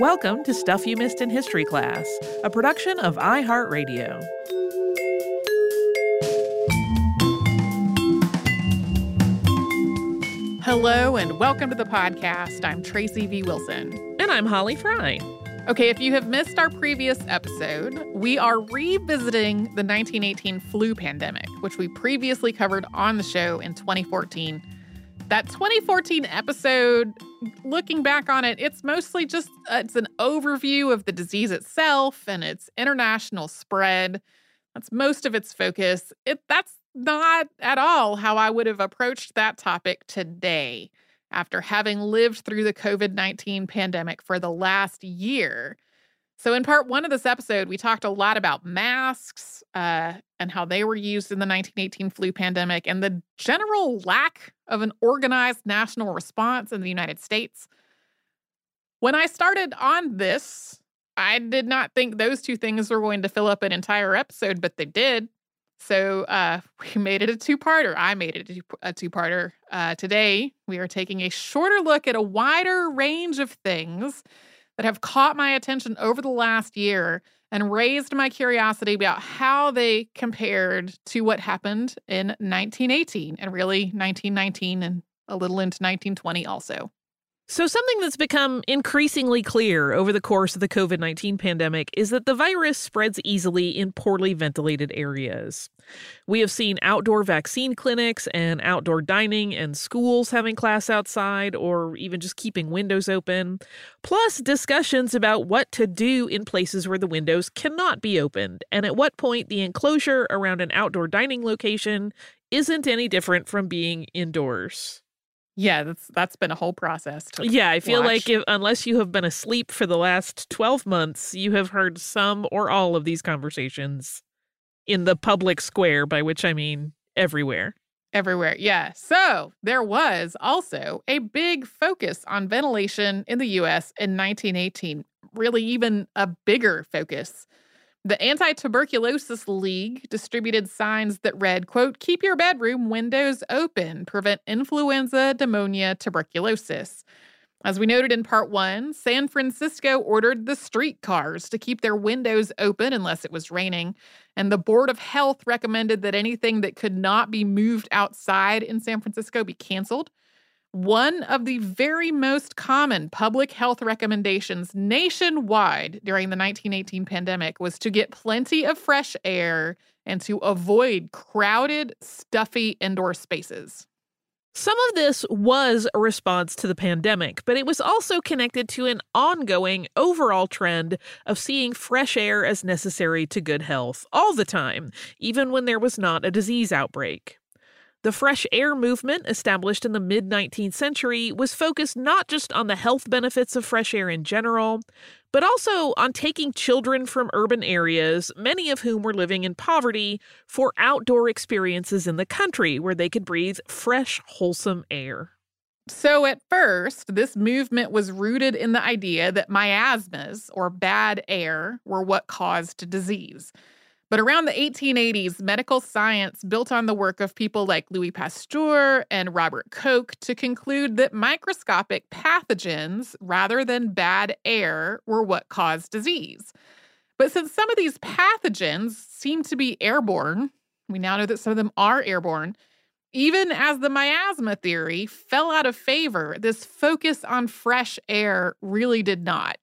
Welcome to Stuff You Missed in History Class, a production of iHeartRadio. Hello and welcome to the podcast. I'm Tracy V. Wilson. And I'm Holly Fry. Okay, if you have missed our previous episode, we are revisiting the 1918 flu pandemic, which we previously covered on the show in 2014. That 2014 episode, looking back on it, it's mostly just uh, it's an overview of the disease itself and its international spread. That's most of its focus. It that's not at all how I would have approached that topic today after having lived through the COVID 19 pandemic for the last year. So, in part one of this episode, we talked a lot about masks uh, and how they were used in the 1918 flu pandemic and the general lack of an organized national response in the United States. When I started on this, I did not think those two things were going to fill up an entire episode, but they did. So uh, we made it a two-parter. I made it a two-parter. Uh, today, we are taking a shorter look at a wider range of things that have caught my attention over the last year and raised my curiosity about how they compared to what happened in 1918 and really 1919 and a little into 1920 also. So, something that's become increasingly clear over the course of the COVID 19 pandemic is that the virus spreads easily in poorly ventilated areas. We have seen outdoor vaccine clinics and outdoor dining and schools having class outside or even just keeping windows open, plus discussions about what to do in places where the windows cannot be opened and at what point the enclosure around an outdoor dining location isn't any different from being indoors. Yeah, that's that's been a whole process. yeah, I feel watch. like if, unless you have been asleep for the last 12 months, you have heard some or all of these conversations in the public square, by which I mean everywhere. Everywhere. Yeah. So, there was also a big focus on ventilation in the US in 1918, really even a bigger focus the Anti-Tuberculosis League distributed signs that read, quote, keep your bedroom windows open, prevent influenza, pneumonia, tuberculosis. As we noted in part one, San Francisco ordered the streetcars to keep their windows open unless it was raining. And the Board of Health recommended that anything that could not be moved outside in San Francisco be canceled. One of the very most common public health recommendations nationwide during the 1918 pandemic was to get plenty of fresh air and to avoid crowded, stuffy indoor spaces. Some of this was a response to the pandemic, but it was also connected to an ongoing overall trend of seeing fresh air as necessary to good health all the time, even when there was not a disease outbreak. The fresh air movement, established in the mid 19th century, was focused not just on the health benefits of fresh air in general, but also on taking children from urban areas, many of whom were living in poverty, for outdoor experiences in the country where they could breathe fresh, wholesome air. So, at first, this movement was rooted in the idea that miasmas, or bad air, were what caused disease. But around the 1880s, medical science built on the work of people like Louis Pasteur and Robert Koch to conclude that microscopic pathogens, rather than bad air, were what caused disease. But since some of these pathogens seem to be airborne, we now know that some of them are airborne. Even as the miasma theory fell out of favor, this focus on fresh air really did not.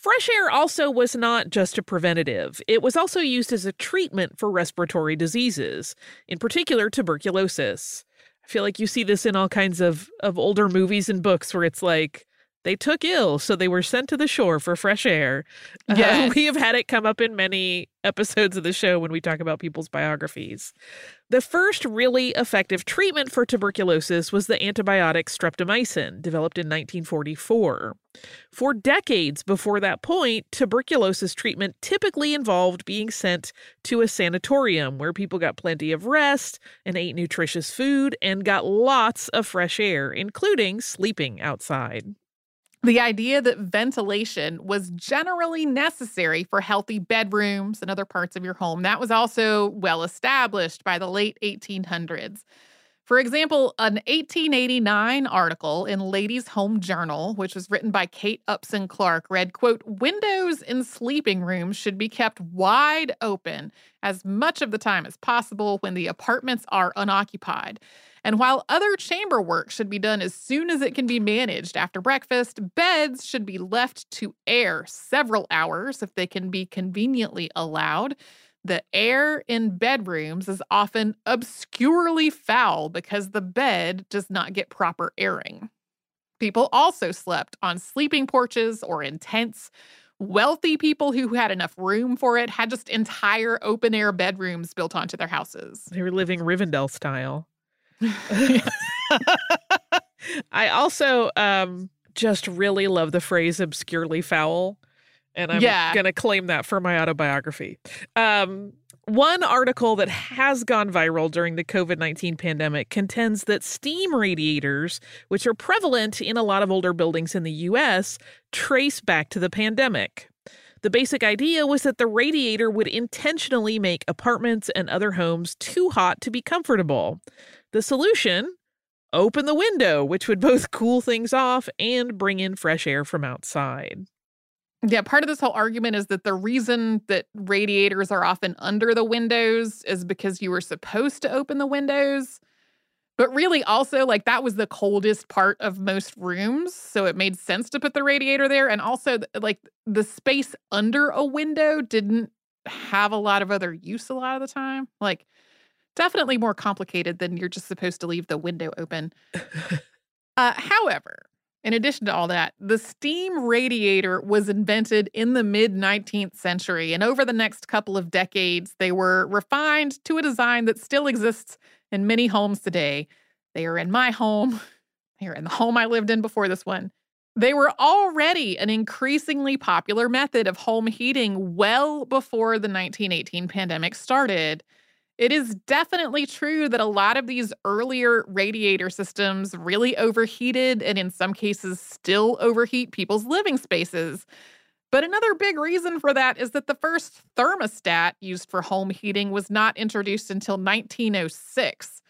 Fresh air also was not just a preventative, it was also used as a treatment for respiratory diseases, in particular tuberculosis. I feel like you see this in all kinds of, of older movies and books where it's like, they took ill, so they were sent to the shore for fresh air. Yeah, uh, we have had it come up in many episodes of the show when we talk about people's biographies. The first really effective treatment for tuberculosis was the antibiotic streptomycin, developed in 1944. For decades before that point, tuberculosis treatment typically involved being sent to a sanatorium where people got plenty of rest and ate nutritious food and got lots of fresh air, including sleeping outside. The idea that ventilation was generally necessary for healthy bedrooms and other parts of your home, that was also well established by the late 1800s. For example, an 1889 article in Ladies' Home Journal, which was written by Kate Upson Clark, read, quote, windows in sleeping rooms should be kept wide open as much of the time as possible when the apartments are unoccupied. And while other chamber work should be done as soon as it can be managed after breakfast, beds should be left to air several hours if they can be conveniently allowed. The air in bedrooms is often obscurely foul because the bed does not get proper airing. People also slept on sleeping porches or in tents. Wealthy people who had enough room for it had just entire open air bedrooms built onto their houses. They were living Rivendell style. I also um, just really love the phrase obscurely foul and I'm Yeah. going to claim that for my autobiography. Um, one article that has gone viral during the COVID 19 pandemic contends that steam radiators, which are prevalent in a lot of older buildings in the US, trace back to the pandemic. The basic idea was that the radiator would intentionally make apartments and other homes too hot to be comfortable. The solution? Open the window, which would both cool things off and bring in fresh air from outside. Yeah, part of this whole argument is that the reason that radiators are often under the windows is because you were supposed to open the windows. But really, also, like that was the coldest part of most rooms. So it made sense to put the radiator there. And also, like the space under a window didn't have a lot of other use a lot of the time. Like, definitely more complicated than you're just supposed to leave the window open. Uh, however, in addition to all that, the steam radiator was invented in the mid 19th century, and over the next couple of decades, they were refined to a design that still exists in many homes today. They are in my home, they are in the home I lived in before this one. They were already an increasingly popular method of home heating well before the 1918 pandemic started. It is definitely true that a lot of these earlier radiator systems really overheated and, in some cases, still overheat people's living spaces. But another big reason for that is that the first thermostat used for home heating was not introduced until 1906.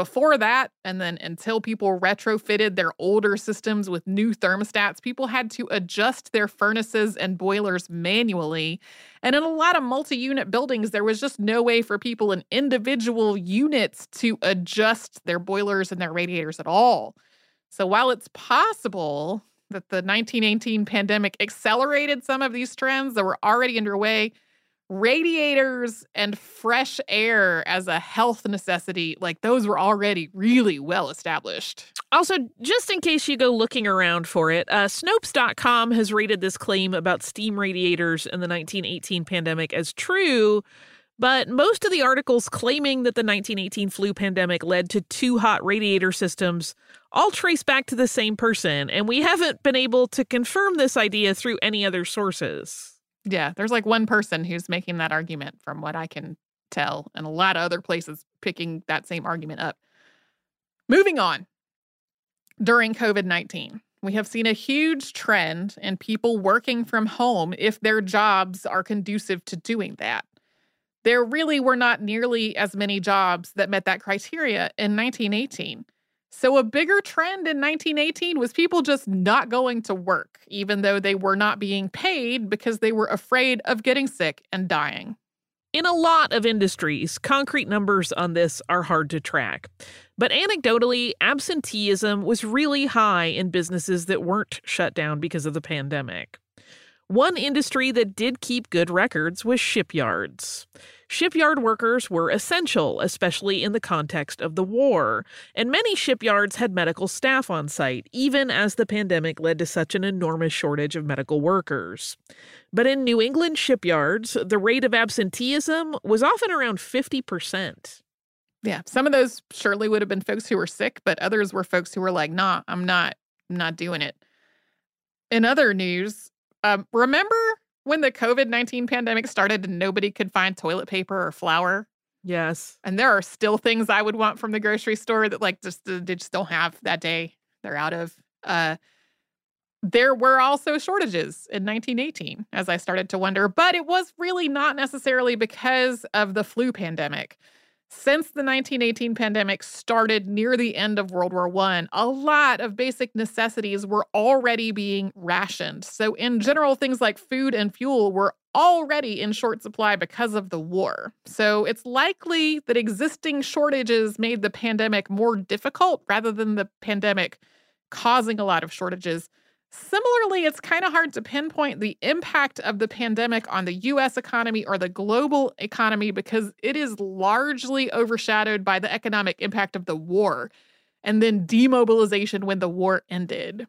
Before that, and then until people retrofitted their older systems with new thermostats, people had to adjust their furnaces and boilers manually. And in a lot of multi unit buildings, there was just no way for people in individual units to adjust their boilers and their radiators at all. So while it's possible that the 1918 pandemic accelerated some of these trends that were already underway, radiators and fresh air as a health necessity, like those were already really well established. Also, just in case you go looking around for it, uh, Snopes.com has rated this claim about steam radiators in the 1918 pandemic as true, but most of the articles claiming that the 1918 flu pandemic led to too hot radiator systems all trace back to the same person, and we haven't been able to confirm this idea through any other sources. Yeah, there's like one person who's making that argument from what I can tell, and a lot of other places picking that same argument up. Moving on. During COVID 19, we have seen a huge trend in people working from home if their jobs are conducive to doing that. There really were not nearly as many jobs that met that criteria in 1918. So, a bigger trend in 1918 was people just not going to work, even though they were not being paid because they were afraid of getting sick and dying. In a lot of industries, concrete numbers on this are hard to track. But anecdotally, absenteeism was really high in businesses that weren't shut down because of the pandemic. One industry that did keep good records was shipyards. Shipyard workers were essential, especially in the context of the war, and many shipyards had medical staff on site, even as the pandemic led to such an enormous shortage of medical workers. But in New England shipyards, the rate of absenteeism was often around 50%. Yeah, some of those surely would have been folks who were sick, but others were folks who were like, "Nah, I'm not, I'm not doing it." In other news, um, remember when the COVID nineteen pandemic started and nobody could find toilet paper or flour? Yes. And there are still things I would want from the grocery store that like just uh, they just don't have that day. They're out of. Uh, there were also shortages in 1918, as I started to wonder, but it was really not necessarily because of the flu pandemic. Since the 1918 pandemic started near the end of World War I, a lot of basic necessities were already being rationed. So, in general, things like food and fuel were already in short supply because of the war. So, it's likely that existing shortages made the pandemic more difficult rather than the pandemic causing a lot of shortages. Similarly, it's kind of hard to pinpoint the impact of the pandemic on the US economy or the global economy because it is largely overshadowed by the economic impact of the war and then demobilization when the war ended.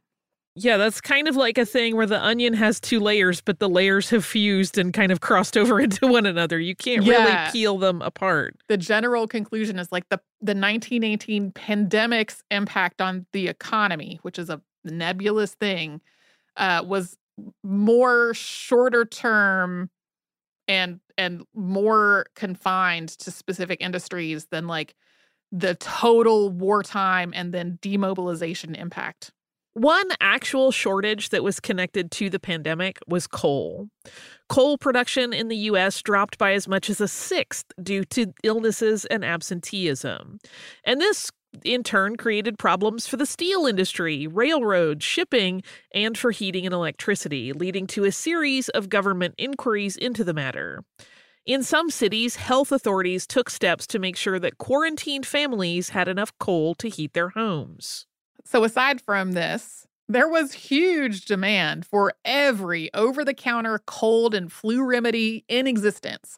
Yeah, that's kind of like a thing where the onion has two layers, but the layers have fused and kind of crossed over into one another. You can't yeah. really peel them apart. The general conclusion is like the, the 1918 pandemic's impact on the economy, which is a nebulous thing uh, was more shorter term and and more confined to specific industries than like the total wartime and then demobilization impact. One actual shortage that was connected to the pandemic was coal. Coal production in the U.S. dropped by as much as a sixth due to illnesses and absenteeism. And this in turn created problems for the steel industry, railroads, shipping, and for heating and electricity, leading to a series of government inquiries into the matter. In some cities, health authorities took steps to make sure that quarantined families had enough coal to heat their homes. So, aside from this, there was huge demand for every over the counter cold and flu remedy in existence,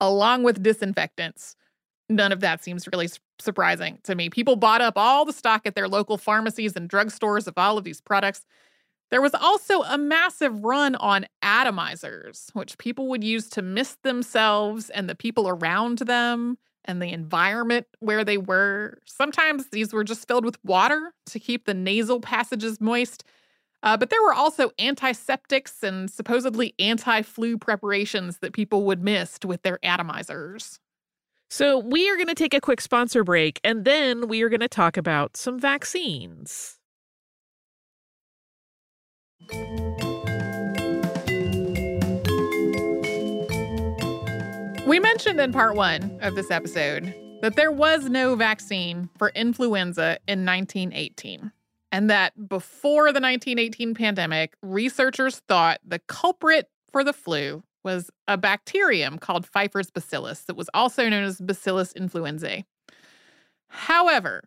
along with disinfectants none of that seems really surprising to me. People bought up all the stock at their local pharmacies and drugstores of all of these products. There was also a massive run on atomizers, which people would use to mist themselves and the people around them and the environment where they were. Sometimes these were just filled with water to keep the nasal passages moist. Uh, but there were also antiseptics and supposedly anti flu preparations that people would mist with their atomizers. So, we are going to take a quick sponsor break and then we are going to talk about some vaccines. We mentioned in part one of this episode that there was no vaccine for influenza in 1918, and that before the 1918 pandemic, researchers thought the culprit for the flu was a bacterium called Pfeiffer's bacillus that was also known as Bacillus influenzae. However,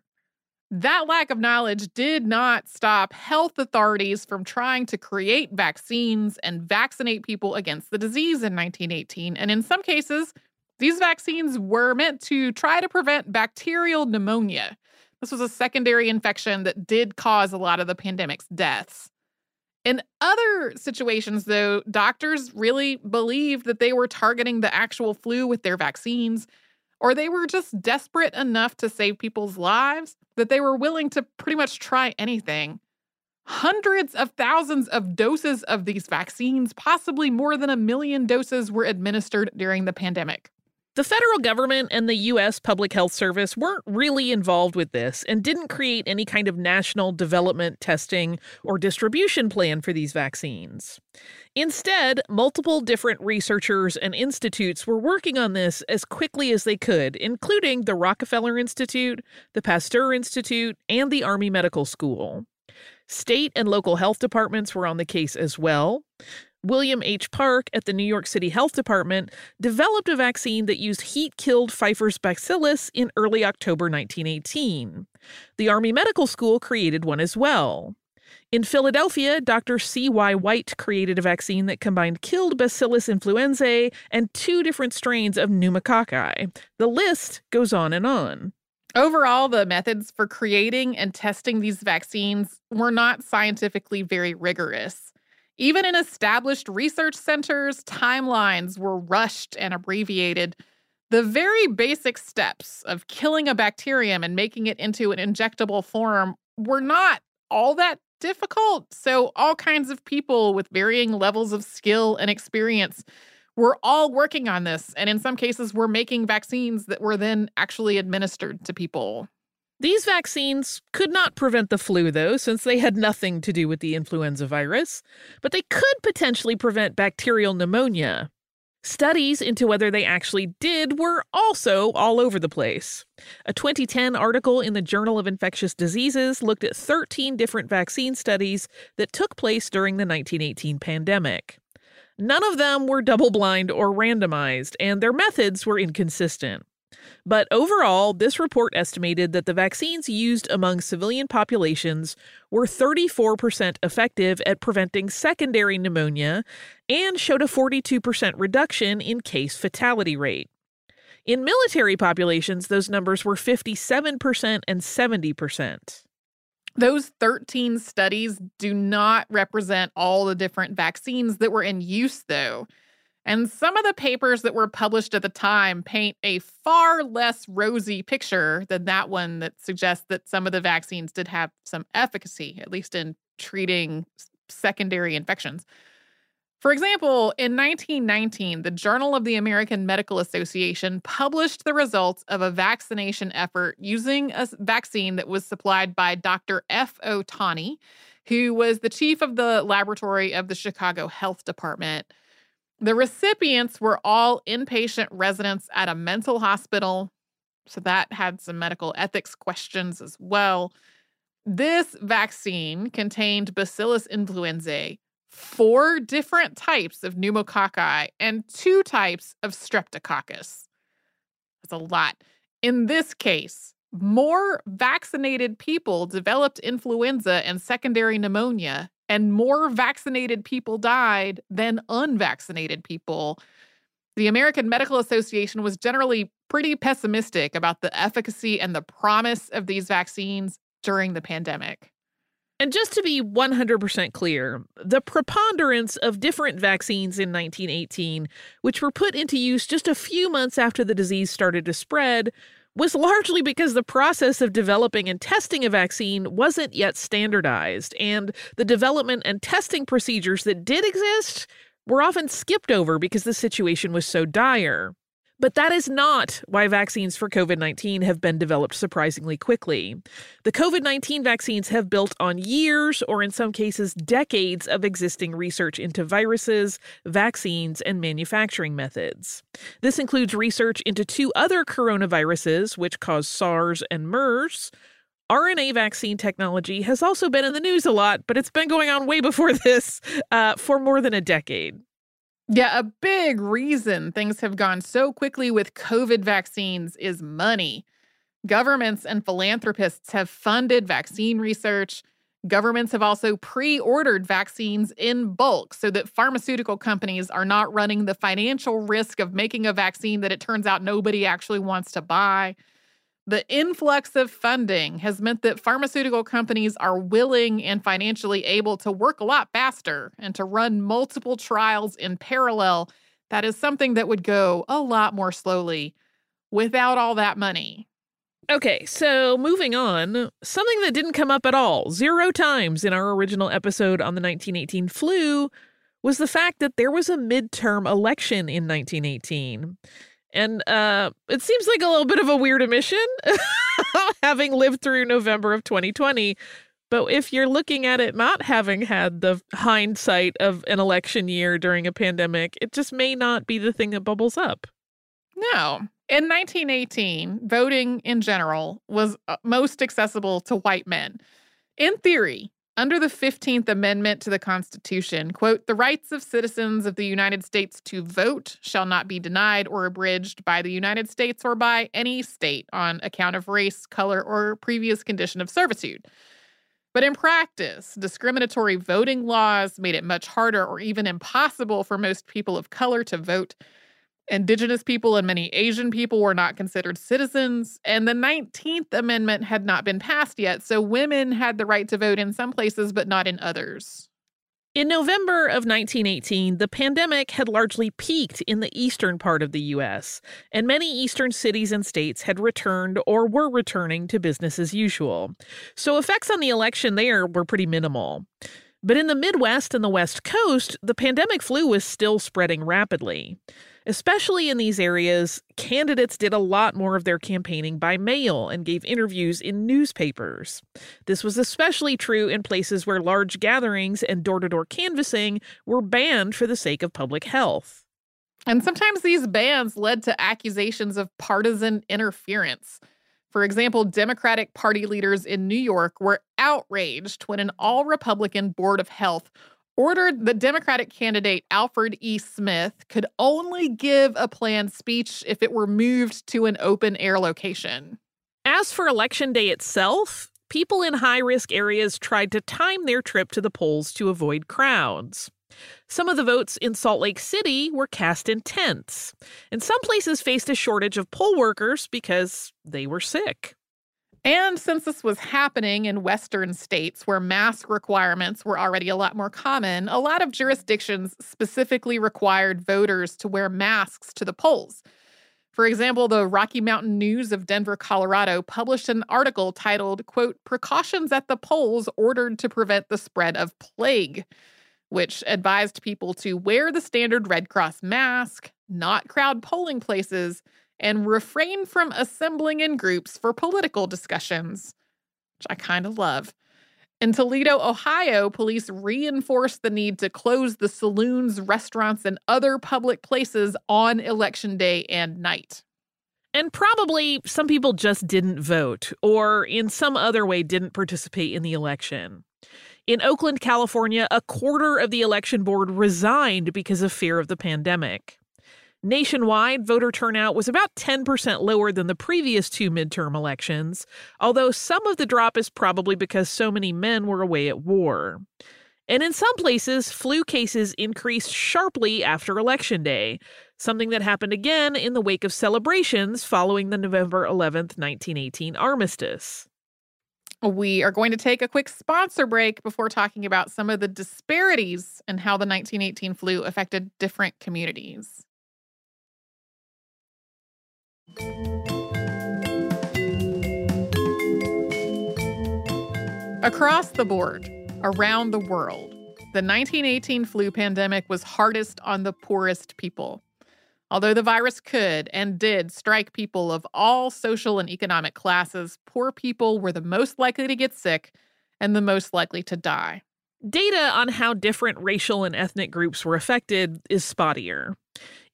that lack of knowledge did not stop health authorities from trying to create vaccines and vaccinate people against the disease in 1918. And in some cases, these vaccines were meant to try to prevent bacterial pneumonia. This was a secondary infection that did cause a lot of the pandemic's deaths. In other situations, though, doctors really believed that they were targeting the actual flu with their vaccines, or they were just desperate enough to save people's lives that they were willing to pretty much try anything. Hundreds of thousands of doses of these vaccines, possibly more than a million doses, were administered during the pandemic. The federal government and the U.S. Public Health Service weren't really involved with this and didn't create any kind of national development, testing, or distribution plan for these vaccines. Instead, multiple different researchers and institutes were working on this as quickly as they could, including the Rockefeller Institute, the Pasteur Institute, and the Army Medical School. State and local health departments were on the case as well. William H. Park at the New York City Health Department developed a vaccine that used heat killed Pfeiffer's bacillus in early October 1918. The Army Medical School created one as well. In Philadelphia, Dr. C.Y. White created a vaccine that combined killed Bacillus influenzae and two different strains of pneumococci. The list goes on and on. Overall, the methods for creating and testing these vaccines were not scientifically very rigorous. Even in established research centers, timelines were rushed and abbreviated. The very basic steps of killing a bacterium and making it into an injectable form were not all that difficult. So, all kinds of people with varying levels of skill and experience were all working on this. And in some cases, were making vaccines that were then actually administered to people. These vaccines could not prevent the flu, though, since they had nothing to do with the influenza virus, but they could potentially prevent bacterial pneumonia. Studies into whether they actually did were also all over the place. A 2010 article in the Journal of Infectious Diseases looked at 13 different vaccine studies that took place during the 1918 pandemic. None of them were double blind or randomized, and their methods were inconsistent. But overall, this report estimated that the vaccines used among civilian populations were 34% effective at preventing secondary pneumonia and showed a 42% reduction in case fatality rate. In military populations, those numbers were 57% and 70%. Those 13 studies do not represent all the different vaccines that were in use, though. And some of the papers that were published at the time paint a far less rosy picture than that one that suggests that some of the vaccines did have some efficacy, at least in treating secondary infections. For example, in 1919, the Journal of the American Medical Association published the results of a vaccination effort using a vaccine that was supplied by Dr. F. O. Tonney, who was the chief of the laboratory of the Chicago Health Department. The recipients were all inpatient residents at a mental hospital. So that had some medical ethics questions as well. This vaccine contained Bacillus influenzae, four different types of pneumococci, and two types of streptococcus. That's a lot. In this case, more vaccinated people developed influenza and secondary pneumonia and more vaccinated people died than unvaccinated people. The American Medical Association was generally pretty pessimistic about the efficacy and the promise of these vaccines during the pandemic. And just to be 100% clear, the preponderance of different vaccines in 1918, which were put into use just a few months after the disease started to spread, was largely because the process of developing and testing a vaccine wasn't yet standardized, and the development and testing procedures that did exist were often skipped over because the situation was so dire. But that is not why vaccines for COVID 19 have been developed surprisingly quickly. The COVID 19 vaccines have built on years, or in some cases, decades of existing research into viruses, vaccines, and manufacturing methods. This includes research into two other coronaviruses, which cause SARS and MERS. RNA vaccine technology has also been in the news a lot, but it's been going on way before this uh, for more than a decade. Yeah, a big reason things have gone so quickly with COVID vaccines is money. Governments and philanthropists have funded vaccine research. Governments have also pre ordered vaccines in bulk so that pharmaceutical companies are not running the financial risk of making a vaccine that it turns out nobody actually wants to buy. The influx of funding has meant that pharmaceutical companies are willing and financially able to work a lot faster and to run multiple trials in parallel. That is something that would go a lot more slowly without all that money. Okay, so moving on, something that didn't come up at all, zero times in our original episode on the 1918 flu, was the fact that there was a midterm election in 1918. And uh, it seems like a little bit of a weird omission, having lived through November of 2020. But if you're looking at it not having had the hindsight of an election year during a pandemic, it just may not be the thing that bubbles up. No. In 1918, voting in general was uh, most accessible to white men. In theory, under the 15th Amendment to the Constitution, quote, the rights of citizens of the United States to vote shall not be denied or abridged by the United States or by any state on account of race, color, or previous condition of servitude. But in practice, discriminatory voting laws made it much harder or even impossible for most people of color to vote Indigenous people and many Asian people were not considered citizens, and the 19th Amendment had not been passed yet, so women had the right to vote in some places but not in others. In November of 1918, the pandemic had largely peaked in the eastern part of the U.S., and many eastern cities and states had returned or were returning to business as usual. So effects on the election there were pretty minimal. But in the Midwest and the West Coast, the pandemic flu was still spreading rapidly. Especially in these areas, candidates did a lot more of their campaigning by mail and gave interviews in newspapers. This was especially true in places where large gatherings and door to door canvassing were banned for the sake of public health. And sometimes these bans led to accusations of partisan interference. For example, Democratic Party leaders in New York were outraged when an all Republican Board of Health ordered the Democratic candidate Alfred E. Smith could only give a planned speech if it were moved to an open air location. As for Election Day itself, people in high risk areas tried to time their trip to the polls to avoid crowds. Some of the votes in Salt Lake City were cast in tents, and some places faced a shortage of poll workers because they were sick. And since this was happening in Western states where mask requirements were already a lot more common, a lot of jurisdictions specifically required voters to wear masks to the polls. For example, the Rocky Mountain News of Denver, Colorado published an article titled, quote, Precautions at the Polls Ordered to Prevent the Spread of Plague which advised people to wear the standard Red Cross mask, not crowd polling places, and refrain from assembling in groups for political discussions, which I kind of love. In Toledo, Ohio, police reinforced the need to close the saloons, restaurants, and other public places on election day and night. And probably some people just didn't vote or in some other way didn't participate in the election. In Oakland, California, a quarter of the election board resigned because of fear of the pandemic. Nationwide, voter turnout was about 10% lower than the previous two midterm elections, although some of the drop is probably because so many men were away at war. And in some places, flu cases increased sharply after Election Day, something that happened again in the wake of celebrations following the November 11, 1918 armistice. We are going to take a quick sponsor break before talking about some of the disparities and how the 1918 flu affected different communities. Across the board, around the world, the 1918 flu pandemic was hardest on the poorest people. Although the virus could and did strike people of all social and economic classes, poor people were the most likely to get sick and the most likely to die. Data on how different racial and ethnic groups were affected is spottier.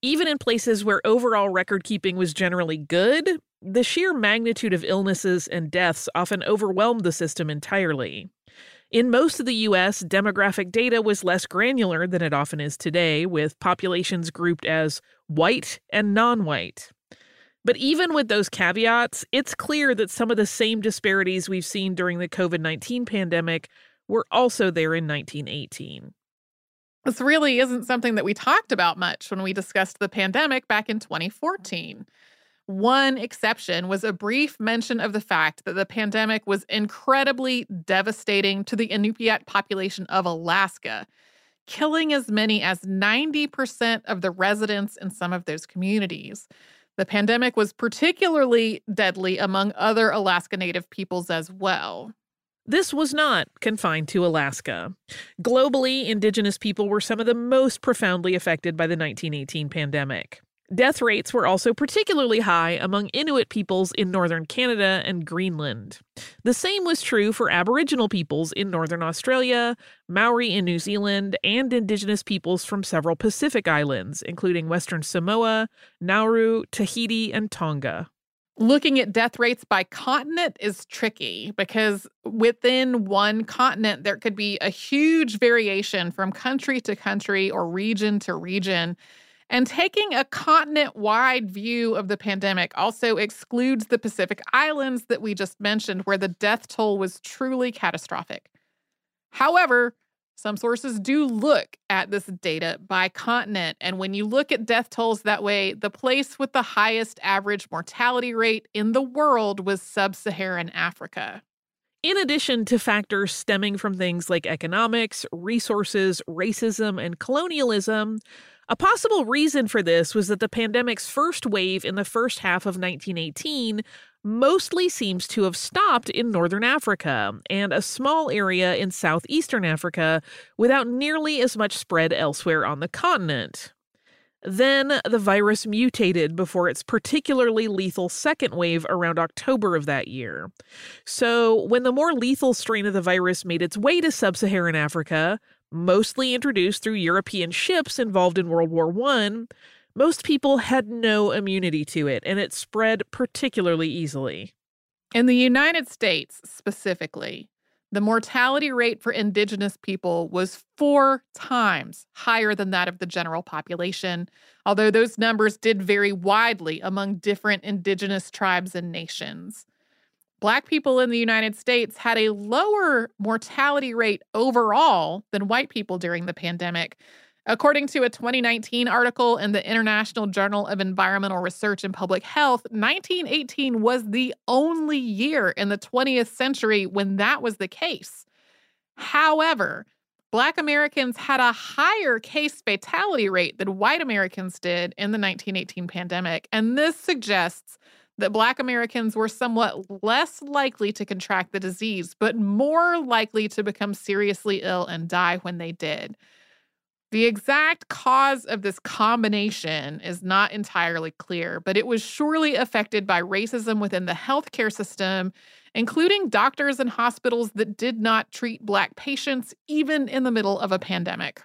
Even in places where overall record keeping was generally good, the sheer magnitude of illnesses and deaths often overwhelmed the system entirely. In most of the US, demographic data was less granular than it often is today, with populations grouped as white and non white. But even with those caveats, it's clear that some of the same disparities we've seen during the COVID 19 pandemic were also there in 1918. This really isn't something that we talked about much when we discussed the pandemic back in 2014. One exception was a brief mention of the fact that the pandemic was incredibly devastating to the Inupiat population of Alaska, killing as many as 90% of the residents in some of those communities. The pandemic was particularly deadly among other Alaska Native peoples as well. This was not confined to Alaska. Globally, Indigenous people were some of the most profoundly affected by the 1918 pandemic. Death rates were also particularly high among Inuit peoples in northern Canada and Greenland. The same was true for Aboriginal peoples in northern Australia, Maori in New Zealand, and Indigenous peoples from several Pacific islands, including Western Samoa, Nauru, Tahiti, and Tonga. Looking at death rates by continent is tricky because within one continent, there could be a huge variation from country to country or region to region. And taking a continent wide view of the pandemic also excludes the Pacific Islands that we just mentioned, where the death toll was truly catastrophic. However, some sources do look at this data by continent. And when you look at death tolls that way, the place with the highest average mortality rate in the world was sub Saharan Africa. In addition to factors stemming from things like economics, resources, racism, and colonialism, a possible reason for this was that the pandemic's first wave in the first half of 1918 mostly seems to have stopped in northern Africa and a small area in southeastern Africa without nearly as much spread elsewhere on the continent. Then the virus mutated before its particularly lethal second wave around October of that year. So, when the more lethal strain of the virus made its way to sub Saharan Africa, mostly introduced through European ships involved in World War I, most people had no immunity to it, and it spread particularly easily. In the United States specifically, the mortality rate for indigenous people was four times higher than that of the general population, although those numbers did vary widely among different indigenous tribes and nations. Black people in the United States had a lower mortality rate overall than white people during the pandemic, According to a 2019 article in the International Journal of Environmental Research and Public Health, 1918 was the only year in the 20th century when that was the case. However, Black Americans had a higher case fatality rate than white Americans did in the 1918 pandemic, and this suggests that Black Americans were somewhat less likely to contract the disease, but more likely to become seriously ill and die when they did. The exact cause of this combination is not entirely clear, but it was surely affected by racism within the healthcare system, including doctors and hospitals that did not treat Black patients even in the middle of a pandemic.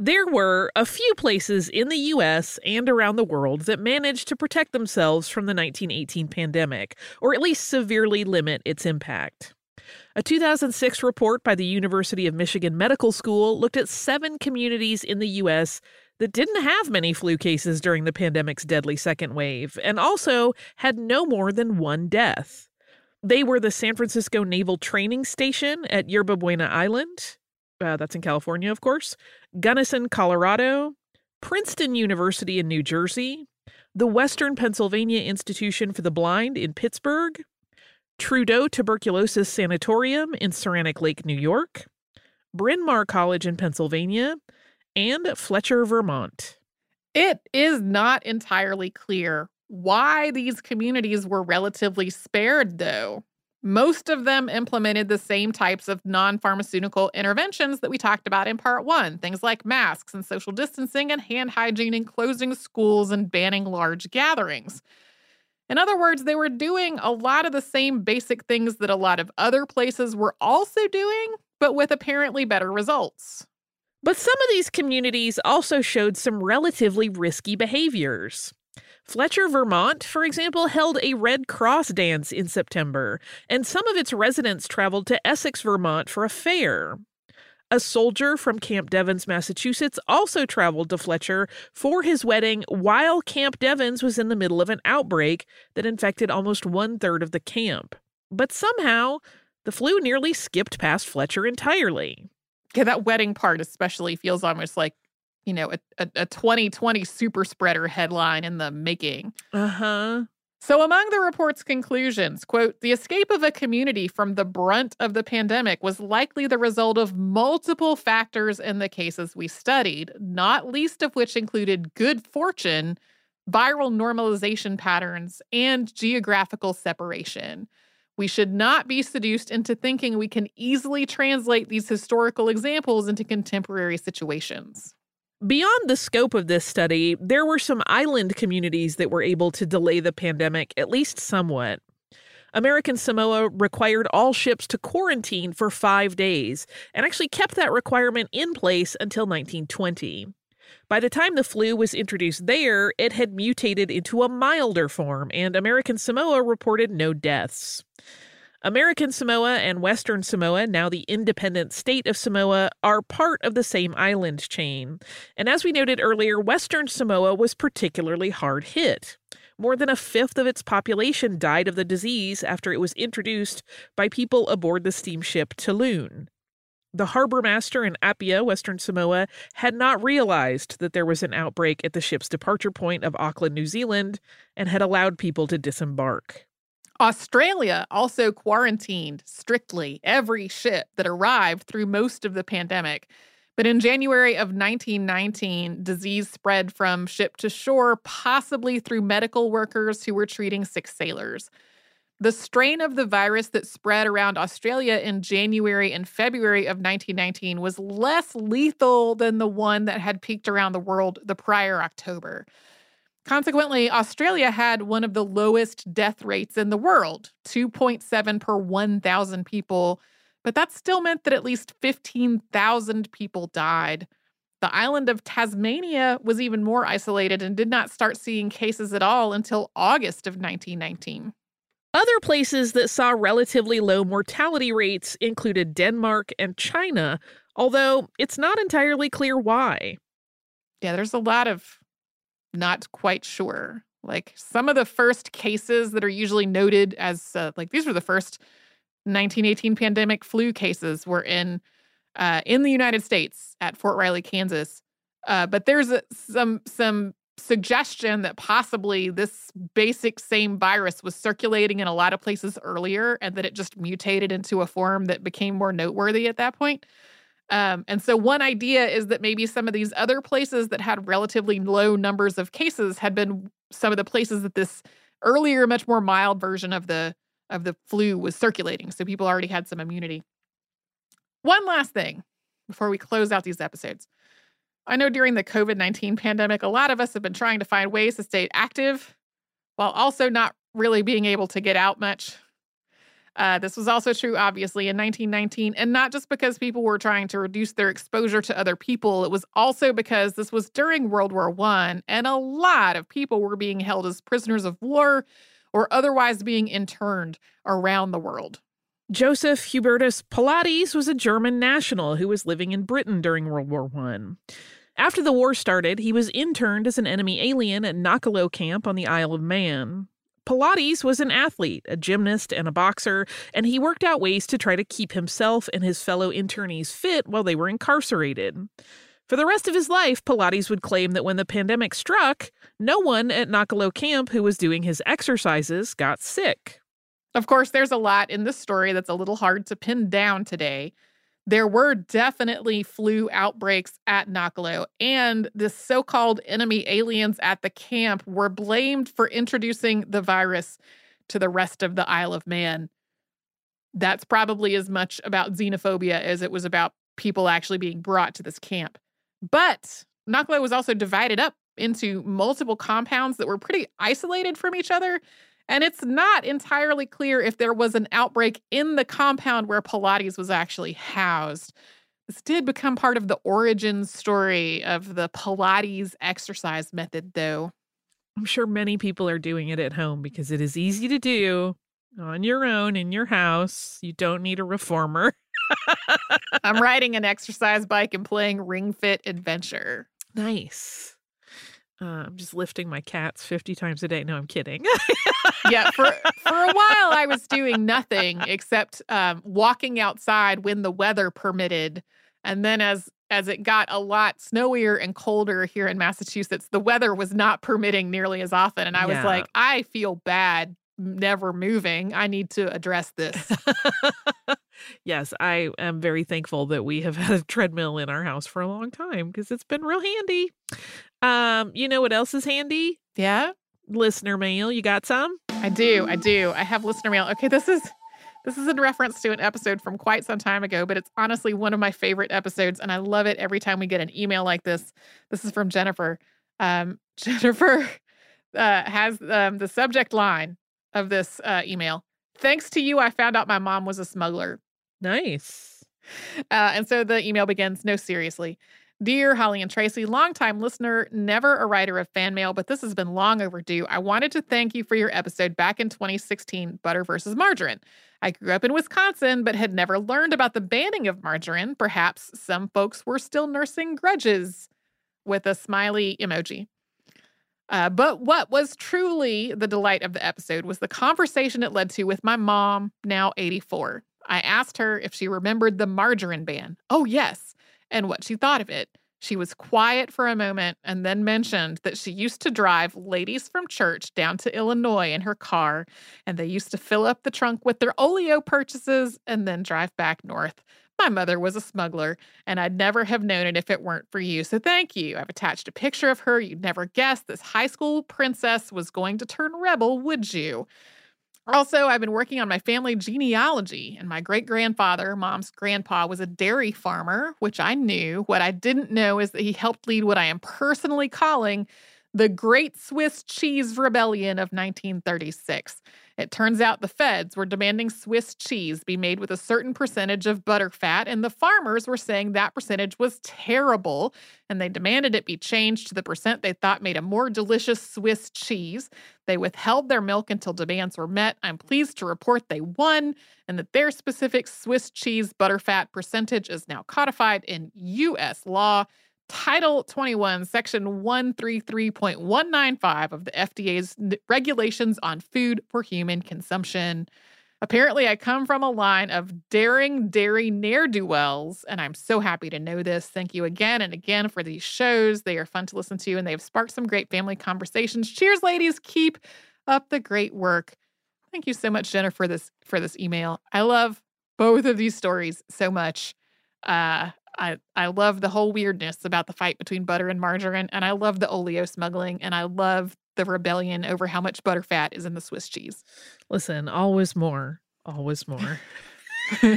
There were a few places in the US and around the world that managed to protect themselves from the 1918 pandemic, or at least severely limit its impact. A 2006 report by the University of Michigan Medical School looked at seven communities in the U.S. that didn't have many flu cases during the pandemic's deadly second wave and also had no more than one death. They were the San Francisco Naval Training Station at Yerba Buena Island, uh, that's in California, of course, Gunnison, Colorado, Princeton University in New Jersey, the Western Pennsylvania Institution for the Blind in Pittsburgh, Trudeau Tuberculosis Sanatorium in Saranac Lake, New York, Bryn Mawr College in Pennsylvania, and Fletcher, Vermont. It is not entirely clear why these communities were relatively spared, though. Most of them implemented the same types of non pharmaceutical interventions that we talked about in part one things like masks and social distancing and hand hygiene and closing schools and banning large gatherings. In other words, they were doing a lot of the same basic things that a lot of other places were also doing, but with apparently better results. But some of these communities also showed some relatively risky behaviors. Fletcher, Vermont, for example, held a Red Cross dance in September, and some of its residents traveled to Essex, Vermont for a fair. A soldier from Camp Devens, Massachusetts, also traveled to Fletcher for his wedding while Camp Devens was in the middle of an outbreak that infected almost one third of the camp. But somehow, the flu nearly skipped past Fletcher entirely. Yeah, that wedding part especially feels almost like, you know, a, a, a 2020 super spreader headline in the making. Uh huh. So, among the report's conclusions, quote, the escape of a community from the brunt of the pandemic was likely the result of multiple factors in the cases we studied, not least of which included good fortune, viral normalization patterns, and geographical separation. We should not be seduced into thinking we can easily translate these historical examples into contemporary situations. Beyond the scope of this study, there were some island communities that were able to delay the pandemic at least somewhat. American Samoa required all ships to quarantine for five days and actually kept that requirement in place until 1920. By the time the flu was introduced there, it had mutated into a milder form, and American Samoa reported no deaths. American Samoa and Western Samoa, now the independent state of Samoa, are part of the same island chain. And as we noted earlier, Western Samoa was particularly hard hit. More than a fifth of its population died of the disease after it was introduced by people aboard the steamship Talune. The harbor master in Apia, Western Samoa, had not realized that there was an outbreak at the ship's departure point of Auckland, New Zealand, and had allowed people to disembark. Australia also quarantined strictly every ship that arrived through most of the pandemic. But in January of 1919, disease spread from ship to shore, possibly through medical workers who were treating sick sailors. The strain of the virus that spread around Australia in January and February of 1919 was less lethal than the one that had peaked around the world the prior October. Consequently, Australia had one of the lowest death rates in the world 2.7 per 1,000 people. But that still meant that at least 15,000 people died. The island of Tasmania was even more isolated and did not start seeing cases at all until August of 1919. Other places that saw relatively low mortality rates included Denmark and China, although it's not entirely clear why. Yeah, there's a lot of not quite sure. Like some of the first cases that are usually noted as uh, like these were the first 1918 pandemic flu cases were in uh, in the United States at Fort Riley, Kansas. Uh, but there's a, some some suggestion that possibly this basic same virus was circulating in a lot of places earlier, and that it just mutated into a form that became more noteworthy at that point. Um, and so, one idea is that maybe some of these other places that had relatively low numbers of cases had been some of the places that this earlier, much more mild version of the of the flu was circulating. So people already had some immunity. One last thing before we close out these episodes. I know during the COVID 19 pandemic, a lot of us have been trying to find ways to stay active while also not really being able to get out much. Uh, this was also true, obviously, in 1919, and not just because people were trying to reduce their exposure to other people. It was also because this was during World War One, and a lot of people were being held as prisoners of war or otherwise being interned around the world. Joseph Hubertus Pilates was a German national who was living in Britain during World War I. After the war started, he was interned as an enemy alien at Knockaloe Camp on the Isle of Man. Pilates was an athlete, a gymnast, and a boxer, and he worked out ways to try to keep himself and his fellow internees fit while they were incarcerated. For the rest of his life, Pilates would claim that when the pandemic struck, no one at Knockaloe Camp who was doing his exercises got sick. Of course, there's a lot in this story that's a little hard to pin down today. There were definitely flu outbreaks at Knockaloe, and the so called enemy aliens at the camp were blamed for introducing the virus to the rest of the Isle of Man. That's probably as much about xenophobia as it was about people actually being brought to this camp. But Knockaloe was also divided up into multiple compounds that were pretty isolated from each other and it's not entirely clear if there was an outbreak in the compound where Pilates was actually housed. This did become part of the origin story of the Pilates exercise method, though. I'm sure many people are doing it at home because it is easy to do on your own in your house. You don't need a reformer. I'm riding an exercise bike and playing Ring Fit Adventure. Nice. Uh, I'm just lifting my cats 50 times a day. No, I'm kidding. yeah, for for a while I was doing nothing except um, walking outside when the weather permitted, and then as as it got a lot snowier and colder here in Massachusetts, the weather was not permitting nearly as often, and I yeah. was like, I feel bad never moving. I need to address this. yes, I am very thankful that we have had a treadmill in our house for a long time because it's been real handy. Um, you know what else is handy? Yeah. Listener mail. You got some? I do. I do. I have listener mail. Okay, this is this is in reference to an episode from quite some time ago, but it's honestly one of my favorite episodes, and I love it every time we get an email like this. This is from Jennifer. Um, Jennifer uh, has um, the subject line of this uh, email. Thanks to you, I found out my mom was a smuggler. Nice. Uh, and so the email begins No, seriously. Dear Holly and Tracy, longtime listener, never a writer of fan mail, but this has been long overdue. I wanted to thank you for your episode back in 2016, Butter versus Margarine. I grew up in Wisconsin, but had never learned about the banning of margarine. Perhaps some folks were still nursing grudges with a smiley emoji. Uh, but what was truly the delight of the episode was the conversation it led to with my mom, now 84. I asked her if she remembered the margarine ban. Oh, yes, and what she thought of it. She was quiet for a moment and then mentioned that she used to drive ladies from church down to Illinois in her car, and they used to fill up the trunk with their oleo purchases and then drive back north. My mother was a smuggler, and I'd never have known it if it weren't for you. So thank you. I've attached a picture of her. You'd never guess this high school princess was going to turn rebel, would you? Also, I've been working on my family genealogy, and my great grandfather, mom's grandpa, was a dairy farmer, which I knew. What I didn't know is that he helped lead what I am personally calling the Great Swiss Cheese Rebellion of 1936. It turns out the feds were demanding Swiss cheese be made with a certain percentage of butterfat, and the farmers were saying that percentage was terrible, and they demanded it be changed to the percent they thought made a more delicious Swiss cheese. They withheld their milk until demands were met. I'm pleased to report they won, and that their specific Swiss cheese butterfat percentage is now codified in U.S. law. Title 21, Section 133.195 of the FDA's regulations on food for human consumption. Apparently, I come from a line of daring dairy ne'er do wells, and I'm so happy to know this. Thank you again and again for these shows. They are fun to listen to, and they have sparked some great family conversations. Cheers, ladies! Keep up the great work. Thank you so much, Jennifer, for this for this email. I love both of these stories so much. Uh, I I love the whole weirdness about the fight between butter and margarine, and I love the oleo smuggling, and I love the rebellion over how much butter fat is in the Swiss cheese. Listen, always more, always more.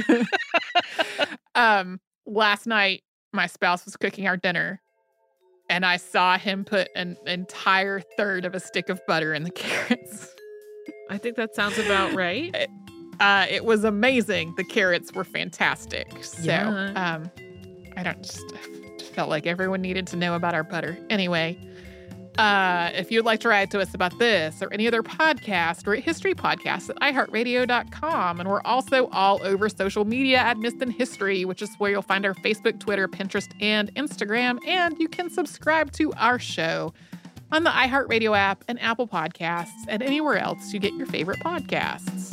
um, last night my spouse was cooking our dinner, and I saw him put an entire third of a stick of butter in the carrots. I think that sounds about right. It, uh, it was amazing. The carrots were fantastic. So, yeah. um, I don't just, felt like everyone needed to know about our butter. Anyway, uh, if you'd like to write to us about this or any other podcast, or History Podcast at iHeartRadio.com. And we're also all over social media at Missed in History, which is where you'll find our Facebook, Twitter, Pinterest, and Instagram. And you can subscribe to our show on the iHeartRadio app and Apple Podcasts and anywhere else you get your favorite podcasts.